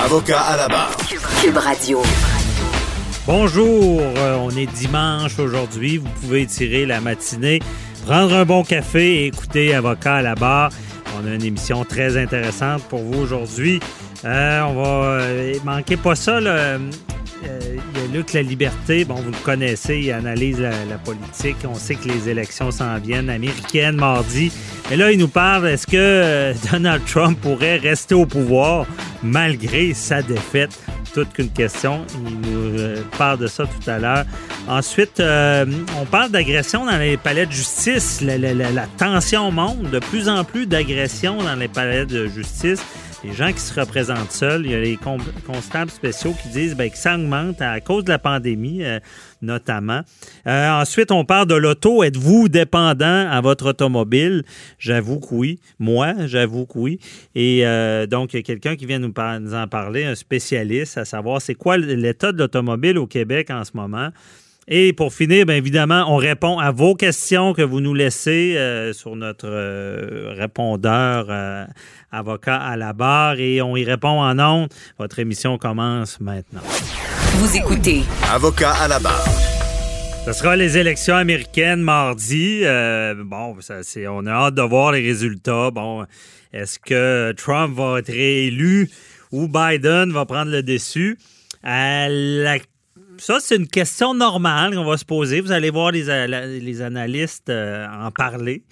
Avocat à la barre. Cube Radio. Bonjour, euh, on est dimanche aujourd'hui. Vous pouvez tirer la matinée, prendre un bon café et écouter Avocat à la barre. On a une émission très intéressante pour vous aujourd'hui. Euh, on va euh, manquer pas ça. Là. Euh, il y a Luc La Liberté, bon, vous le connaissez, il analyse la, politique. On sait que les élections s'en viennent américaines mardi. Et là, il nous parle, est-ce que euh, Donald Trump pourrait rester au pouvoir malgré sa défaite? Toute qu'une question. Il nous euh, parle de ça tout à l'heure. Ensuite, on parle d'agression dans les palais de justice. La- la tension monte. De plus en plus d'agressions dans les palais de justice les gens qui se représentent seuls. Il y a les con- constables spéciaux qui disent ben, que ça augmente à cause de la pandémie, euh, notamment. Euh, ensuite, on parle de l'auto. Êtes-vous dépendant à votre automobile? J'avoue que oui. Moi, j'avoue que oui. Et euh, donc, il y a quelqu'un qui vient nous en parler, un spécialiste, à savoir c'est quoi l'état de l'automobile au Québec en ce moment. Et pour finir, bien évidemment, on répond à vos questions que vous nous laissez euh, sur notre euh, répondeur euh, avocat à la barre et on y répond en ondes. Votre émission commence maintenant. Vous écoutez Avocat à la barre. Ce sera les élections américaines mardi. Euh, bon, ça, c'est, on a hâte de voir les résultats. Bon, est-ce que Trump va être réélu ou Biden va prendre le dessus? Euh, la- ça, c'est une question normale qu'on va se poser. Vous allez voir les, les analystes euh, en parler.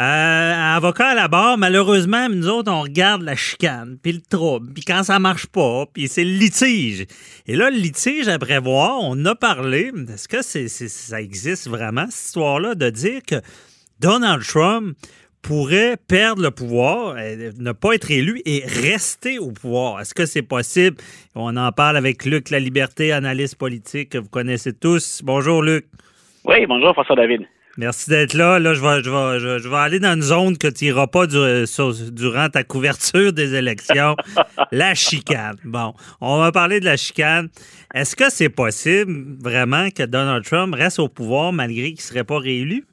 Euh, avocat à la barre, malheureusement, nous autres, on regarde la chicane, puis le trouble, puis quand ça marche pas, puis c'est le litige. Et là, le litige à prévoir, on a parlé. Est-ce que ça existe vraiment, cette histoire-là, de dire que Donald Trump pourrait perdre le pouvoir, euh, ne pas être élu et rester au pouvoir. Est-ce que c'est possible? On en parle avec Luc La Liberté, analyste politique que vous connaissez tous. Bonjour, Luc. Oui, bonjour François David. Merci d'être là. Là, je vais, je vais, je, je vais aller dans une zone que tu n'iras pas du- sur- durant ta couverture des élections. la chicane. Bon, on va parler de la chicane. Est-ce que c'est possible vraiment que Donald Trump reste au pouvoir malgré qu'il ne serait pas réélu?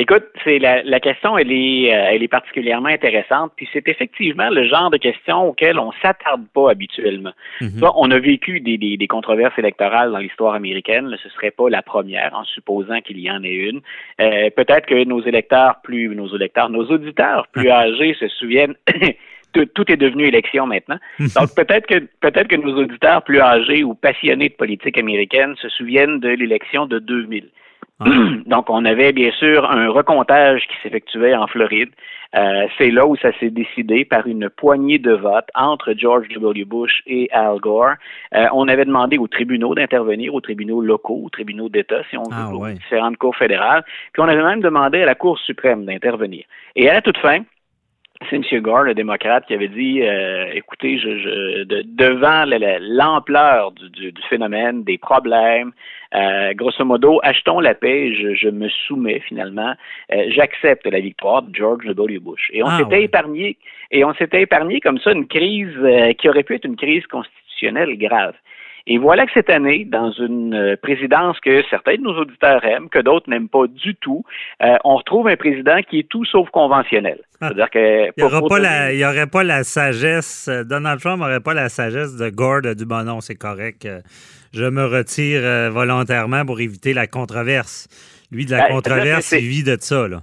Écoute, c'est la, la question, elle est, euh, elle est particulièrement intéressante, puis c'est effectivement le genre de question auquel on s'attarde pas habituellement. Mhm. On a vécu des, des, des controverses électorales dans l'histoire américaine, ce serait pas la première, en supposant qu'il y en ait une. Euh, Peut-être que nos électeurs plus, nos électeurs, nos auditeurs plus âgés se souviennent. Tout, tout est devenu élection maintenant. Donc peut-être que peut-être que nos auditeurs plus âgés ou passionnés de politique américaine se souviennent de l'élection de 2000. Donc, on avait bien sûr un recomptage qui s'effectuait en Floride. Euh, c'est là où ça s'est décidé par une poignée de votes entre George W. Bush et Al Gore. Euh, on avait demandé aux tribunaux d'intervenir, aux tribunaux locaux, aux tribunaux d'État, si on veut, Ah, aux ouais. différentes cours fédérales. Puis on avait même demandé à la Cour suprême d'intervenir. Et à la toute fin, c'est M. Gore, le démocrate, qui avait dit euh, écoutez, je, je, de- devant la- la- l'ampleur du, du- du phénomène, des problèmes, euh, grosso modo, achetons la paix, je, je me soumets finalement, euh, j'accepte la victoire de George W. Bush. Et on Ah, s'était ouais. épargné, et on s'était épargné comme ça une crise euh, qui aurait pu être une crise constitutionnelle grave. Et voilà que cette année, dans une euh, présidence que certains de nos auditeurs aiment, que d'autres n'aiment pas du tout, euh, on retrouve un président qui est tout sauf conventionnel. C'est-à-dire que Il n'y aurait pas la sagesse. euh, Donald Trump n'aurait pas la sagesse de Gore de du bon non, c'est correct. Je me retire volontairement pour éviter la controverse. Lui, de la Ben, controverse, il vit de ça. Là.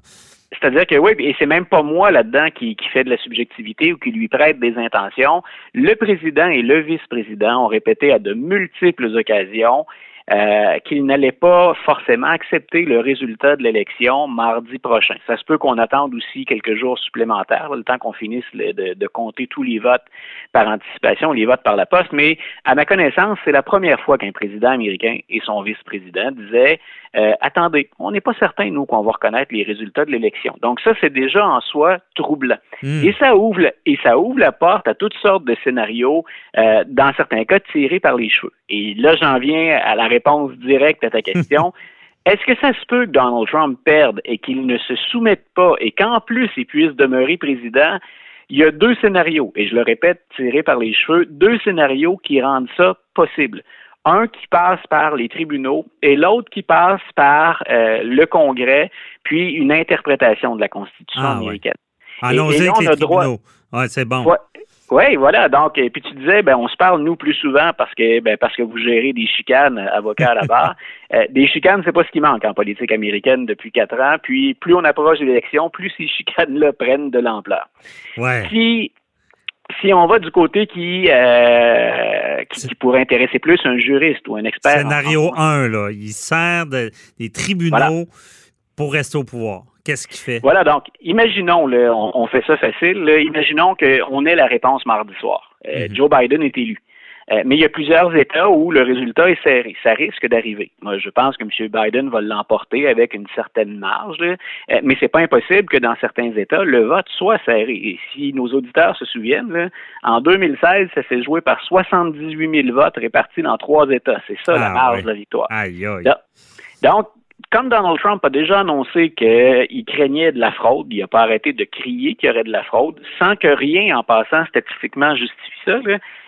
C'est-à-dire que oui, et c'est même pas moi là-dedans qui, qui fait de la subjectivité ou qui lui prête des intentions. Le président et le vice-président ont répété à de multiples occasions euh, qu'il n'allait pas forcément accepter le résultat de l'élection mardi prochain. Ça se peut qu'on attende aussi quelques jours supplémentaires, le temps qu'on finisse de, de, compter tous les votes par anticipation, les votes par la poste, mais à ma connaissance, c'est la première fois qu'un président américain et son vice-président disaient euh, attendez, on n'est pas certain, nous, qu'on va reconnaître les résultats de l'élection. Donc ça, c'est déjà en soi troublant. Hmm. Et ça ouvre et ça ouvre la porte à toutes sortes de scénarios, euh, dans certains cas tirés par les cheveux. Et là, j'en viens à la réponse directe à ta question. Est-ce que ça se peut que Donald Trump perde et qu'il ne se soumette pas et qu'en plus il puisse demeurer président? Il y a deux scénarios, et je le répète, tirés par les cheveux, deux scénarios qui rendent ça possible un qui passe par les tribunaux et l'autre qui passe par euh, le Congrès, puis une interprétation de la Constitution ah, américaine. Allons-y avec les tribunaux. Ouais, c'est bon. Oui, voilà. Donc, et puis tu disais, ben, on se parle nous plus souvent parce que, ben, parce que vous gérez des chicanes, avocats à la barre. euh, des chicanes, c'est pas ce qui manque en politique américaine depuis quatre ans. Puis, plus on approche de l'élection, plus ces chicanes-là prennent de l'ampleur. Ouais. Si si on va du côté qui, euh, qui, pourrait intéresser plus un juriste ou un expert. Scénario 1, là. Il sert des tribunaux pour rester au pouvoir. Qu'est-ce qu'il fait? Voilà, donc, imaginons, là, on, fait ça facile, là, imaginons qu'on ait la réponse mardi soir. Euh, mhm. Joe Biden est élu. Euh, mais il y a plusieurs États où le résultat est serré. Ça risque d'arriver. Moi, je pense que M. Biden va l'emporter avec une certaine marge, euh, mais c'est pas impossible que dans certains États, le vote soit serré. Et si nos auditeurs se souviennent, en 2016, ça s'est joué par 78 000 votes répartis dans trois États. C'est ça la ah, marge de la victoire. Aïe, aïe. Donc, comme Donald Trump a déjà annoncé qu'il craignait de la fraude, il n'a pas arrêté de crier qu'il y aurait de la fraude, sans que rien en passant statistiquement justifie ça.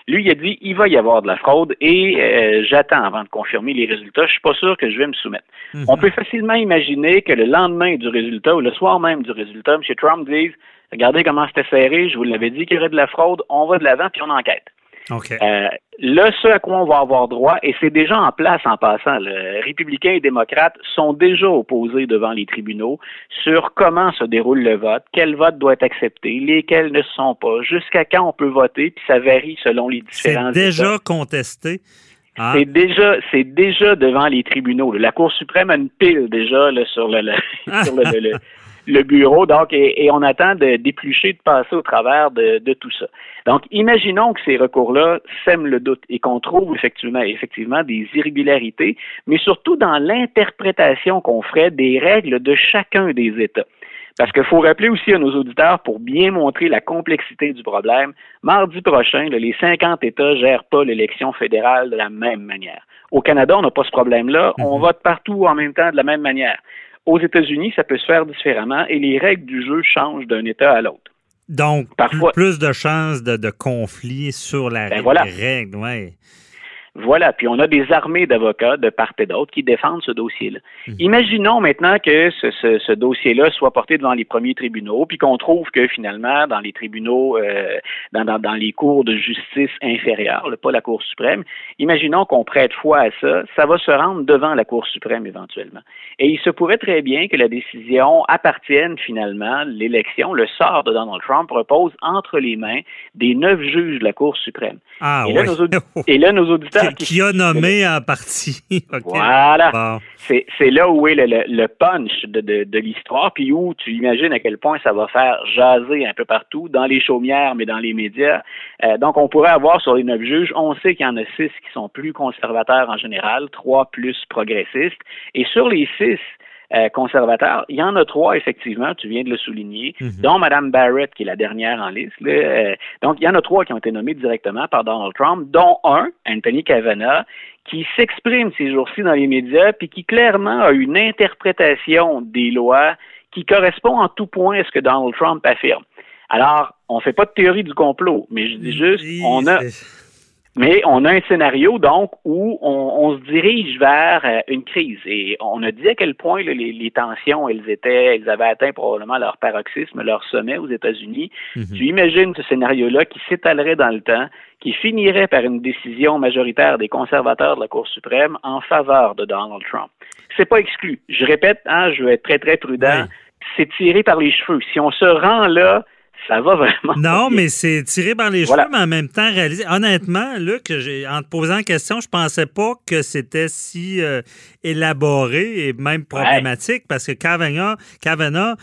Lui, il a dit il va y avoir de la fraude et euh, j'attends avant de confirmer les résultats. Je suis pas sûr que je vais me soumettre. Mhm. On peut facilement imaginer que le lendemain du résultat ou le soir même du résultat, M. Trump dise regardez comment c'était serré, je vous l'avais dit qu'il y aurait de la fraude, on va de l'avant puis on enquête. Euh, là, ce à quoi on va avoir droit, et c'est déjà en place en passant, le républicains et démocrates sont déjà opposés devant les tribunaux sur comment se déroule le vote, quel vote doit être accepté, lesquels ne sont pas, jusqu'à quand on peut voter, puis ça varie selon les différents. C'est déjà contesté. Ah. C'est déjà, c'est déjà devant les tribunaux. La Cour suprême a une pile déjà sur le, sur le, le bureau. Donc, et, on attend de d'éplucher, de passer au travers de, de, tout ça. Donc, imaginons que ces recours-là sèment le doute et qu'on trouve effectivement, effectivement des irrégularités, mais surtout dans l'interprétation qu'on ferait des règles de chacun des États. Parce qu'il faut rappeler aussi à nos auditeurs, pour bien montrer la complexité du problème, mardi prochain, les 50 États ne gèrent pas l'élection fédérale de la même manière. Au Canada, on n'a pas ce problème-là. On mhm. vote partout en même temps de la même manière. Aux États-Unis, ça peut se faire différemment et les règles du jeu changent d'un État à l'autre. Donc, Parfois, plus de chances de, de conflits sur la ben règle, ouais. Voilà, puis on a des armées d'avocats de part et d'autre qui défendent ce dossier-là. Mhm. Imaginons maintenant que ce, ce, dossier-là soit porté devant les premiers tribunaux, puis qu'on trouve que finalement, dans les tribunaux, euh, dans, dans, dans, les cours de justice inférieures, pas la Cour suprême, imaginons qu'on prête foi à ça, ça va se rendre devant la Cour suprême éventuellement. Et il se pourrait très bien que la décision appartienne finalement, l'élection, le sort de Donald Trump repose entre les mains des neuf juges de la Cour suprême. Ah, et, là, nos, et là, nos auditeurs qui, a nommé en partie. Voilà. C'est là où est le, punch de, l'histoire, puis où tu imagines à quel point ça va faire jaser un peu partout, dans les chaumières, mais dans les médias. Euh, donc, on pourrait avoir sur les neuf juges, on sait qu'il y en a six qui sont plus conservateurs en général, trois plus progressistes. Et sur les six, euh, conservateurs. Il y en a trois, effectivement, tu viens de le souligner, mhm. dont Mme Barrett, qui est la dernière en liste. Euh, donc, il y en a trois qui ont été nommés directement par Donald Trump, dont un, Anthony Kavanaugh, qui s'exprime ces jours-ci dans les médias, puis qui clairement a une interprétation des lois qui correspond en tout point à ce que Donald Trump affirme. Alors, on fait pas de théorie du complot, mais je dis juste, on a mais on a un scénario, donc, où on, se dirige vers euh, une crise. Et on a dit à quel point les, tensions, elles étaient, elles avaient atteint probablement leur paroxysme, leur sommet aux États-Unis. Mhm. Tu imagines ce scénario-là qui s'étalerait dans le temps, qui finirait par une décision majoritaire des conservateurs de la Cour suprême en faveur de Donald Trump. C'est pas exclu. Je répète, hein, je vais être très, très prudent. C'est tiré par les cheveux. Si on se rend là, Ça va vraiment. Non, mais c'est tiré par les cheveux, mais en même temps réalisé. Honnêtement, Luc, en te posant la question, je pensais pas que c'était si euh, élaboré et même problématique parce que Kavanaugh, Kavanaugh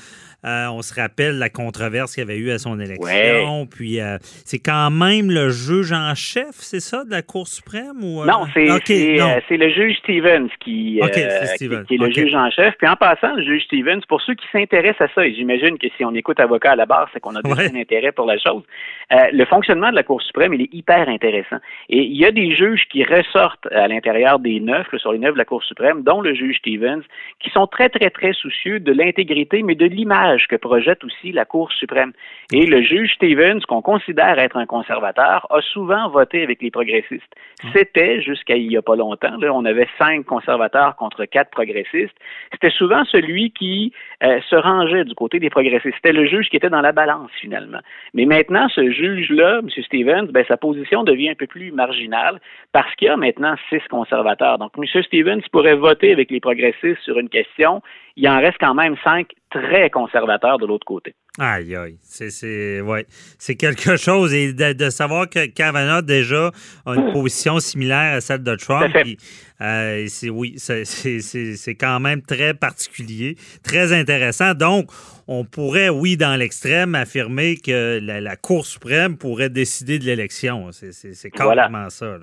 euh, on se rappelle la controverse qu'il y avait eu à son élection. Puis euh, c'est quand même le juge en chef, c'est ça, de la Cour suprême? Ou, euh? Non, c'est le juge Stevens qui, est le juge en chef. Puis en passant, le juge Stevens, pour ceux qui s'intéressent à ça, et j'imagine que si on écoute avocat à la barre, c'est qu'on a déjà un intérêt pour la chose, le fonctionnement de la Cour suprême, il est hyper intéressant. Et il y a des juges qui ressortent à l'intérieur des neuf, sur les neuf de la Cour suprême, dont le juge Stevens, qui sont très, très, très soucieux de l'intégrité, mais de l'image que projette aussi la Cour suprême. Et le juge Stevens, qu'on considère être un conservateur, a souvent voté avec les progressistes. C'était, jusqu'à il n'y a pas longtemps, là, on avait cinq conservateurs contre quatre progressistes, c'était souvent celui qui euh, se rangeait du côté des progressistes. C'était le juge qui était dans la balance, finalement. Mais maintenant, ce juge-là, M. Stevens, ben, sa position devient un peu plus marginale parce qu'il y a maintenant six conservateurs. Donc, M. Stevens pourrait voter avec les progressistes sur une question. Il en reste quand même cinq très conservateur de l'autre côté. Aïe, aïe. C'est, ouais. c'est quelque chose. Et de, savoir que Kavanaugh, déjà, a une position similaire à celle de Trump. Euh, c'est, oui, c'est, quand même très particulier, très intéressant. Donc, on pourrait, oui, dans l'extrême, affirmer que la, Cour suprême pourrait décider de l'élection. C'est, carrément ça.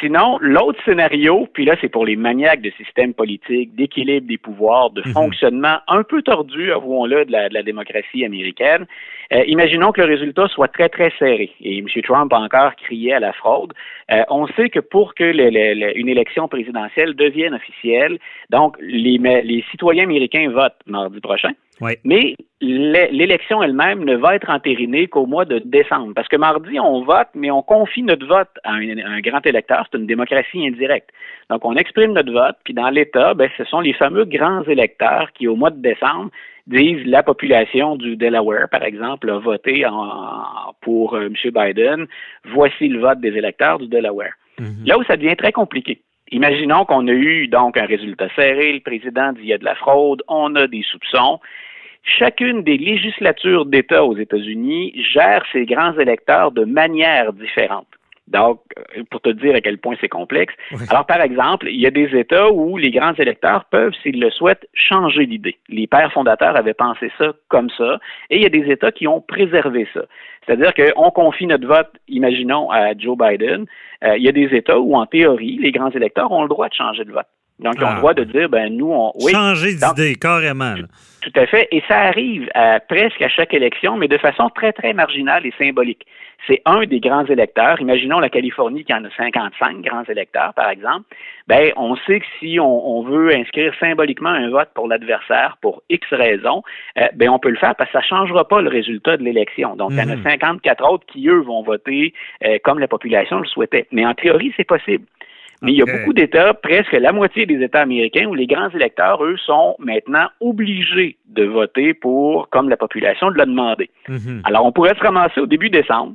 Sinon, l'autre scénario, puis là, c'est pour les maniaques de système politique, d'équilibre des pouvoirs, de mhm. fonctionnement un peu tordu, avouons-le, de la démocratie américaine euh, imaginons que le résultat soit très, très serré. Et M. Trump a encore crié à la fraude. Euh, on sait que pour que une élection présidentielle devienne officielle, donc les, les citoyens américains votent mardi prochain. Mais l'élection elle-même ne va être entérinée qu'au mois de décembre. Parce que mardi, on vote, mais on confie notre vote à un, grand électeur. C'est une démocratie indirecte. Donc, on exprime notre vote, puis dans l'État, ben, ce sont les fameux grands électeurs qui, au mois de décembre, disent la population du Delaware, par exemple, a voté pour euh, M. Biden. Voici le vote des électeurs du Delaware. Mhm. Là où ça devient très compliqué. Imaginons qu'on a eu donc un résultat serré, le président dit il y a de la fraude, on a des soupçons. Chacune des législatures d'État aux États-Unis gère ses grands électeurs de manière différente. Donc, euh, pour te dire à quel point c'est complexe. Alors, par exemple, il y a des États où les grands électeurs peuvent, s'ils le souhaitent, changer d'idée. Les pères fondateurs avaient pensé ça comme ça, et il y a des États qui ont préservé ça. C'est-à-dire qu'on confie notre vote, imaginons, à Joe Biden. Euh, il y a des États où, en théorie, les grands électeurs ont le droit de changer de vote. Donc, ils ont le ah. droit de dire, ben nous, on... Oui. Changer d'idée, carrément. Tout, à fait. Et ça arrive presque à chaque élection, mais de façon très, très marginale et symbolique. C'est un des grands électeurs. Imaginons la Californie qui en a 55 grands électeurs, par exemple. Ben, on sait que si on, veut inscrire symboliquement un vote pour l'adversaire pour X raisons, euh, ben, on peut le faire parce que ça ne changera pas le résultat de l'élection. Donc, il y en a 54 mhm. autres qui, eux, vont voter euh, comme la population le souhaitait. Mais en théorie, c'est possible. Mais il y a beaucoup d'États, presque la moitié des États américains, où les grands électeurs, eux, sont maintenant obligés de voter pour comme la population l'a demandé. Mhm. Alors, on pourrait se ramasser au début décembre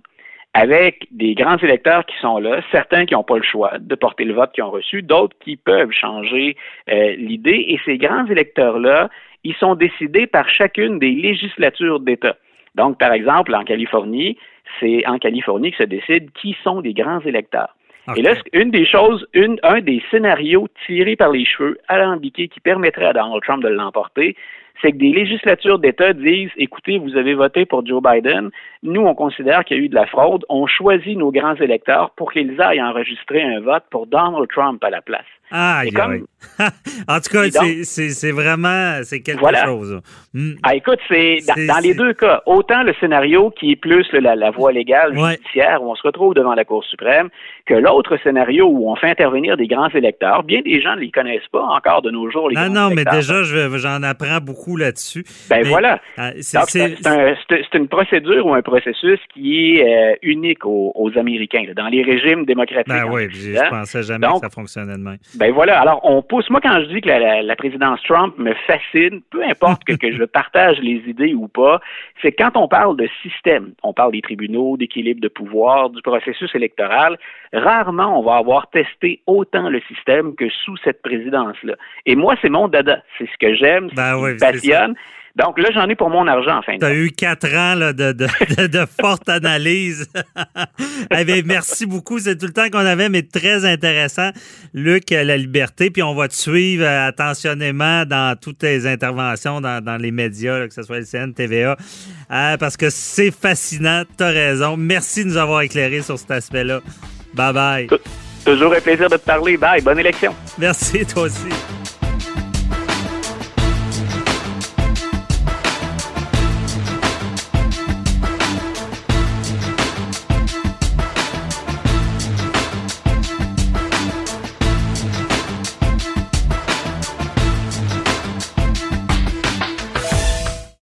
avec des grands électeurs qui sont là, certains qui n'ont pas le choix de porter le vote qu'ils ont reçu, d'autres qui peuvent changer euh, l'idée. Et ces grands électeurs-là, ils sont décidés par chacune des législatures d'État. Donc, par exemple, en Californie, c'est en Californie que se décide qui sont les grands électeurs. Et là, une des choses, une, un des scénarios tirés par les cheveux, alambiqués, qui permettrait à Donald Trump de l'emporter, c'est que des législatures d'État disent, écoutez, vous avez voté pour Joe Biden, nous, on considère qu'il y a eu de la fraude, on choisit nos grands électeurs pour qu'ils aillent enregistrer un vote pour Donald Trump à la place. Ah, en tout cas, c'est vraiment c'est quelque chose. Hmm. Ah, écoute, c'est dans, les deux cas, autant le scénario qui est plus la, voie légale judiciaire où on se retrouve devant la Cour suprême, que l'autre scénario où on fait intervenir des grands électeurs. Bien des gens ne les connaissent pas encore de nos jours. Les non, non, mais déjà, j'en apprends beaucoup là-dessus. Ben voilà. Ah, c'est une procédure ou un processus qui est euh, unique aux, Américains, dans les régimes démocratiques. Ben oui, je pensais jamais que ça fonctionnait de même. Ben voilà. Alors, on pousse. Moi, quand je dis que la, présidence Trump me fascine, peu importe que, que je partage les idées ou pas, c'est quand on parle de système, on parle des tribunaux, d'équilibre de pouvoir, du processus électoral, rarement on va avoir testé autant le système que sous cette présidence-là. Et moi, c'est mon dada. C'est ce que j'aime, c'est ben ce qui me passionne. Donc là, j'en ai pour mon argent en fin de Tu as eu quatre ans là, de, de, de, forte analyse. eh bien, merci beaucoup. C'est tout le temps qu'on avait, mais très intéressant. Luc, la liberté. Puis on va te suivre euh, attentionnément dans toutes tes interventions dans, dans les médias, que ce soit LCN, TVA, euh, parce que c'est fascinant. Tu as raison. Merci de nous avoir éclairé sur cet aspect-là. Bye bye. Toujours un plaisir de te parler. Bye. Bonne élection. Merci, toi aussi.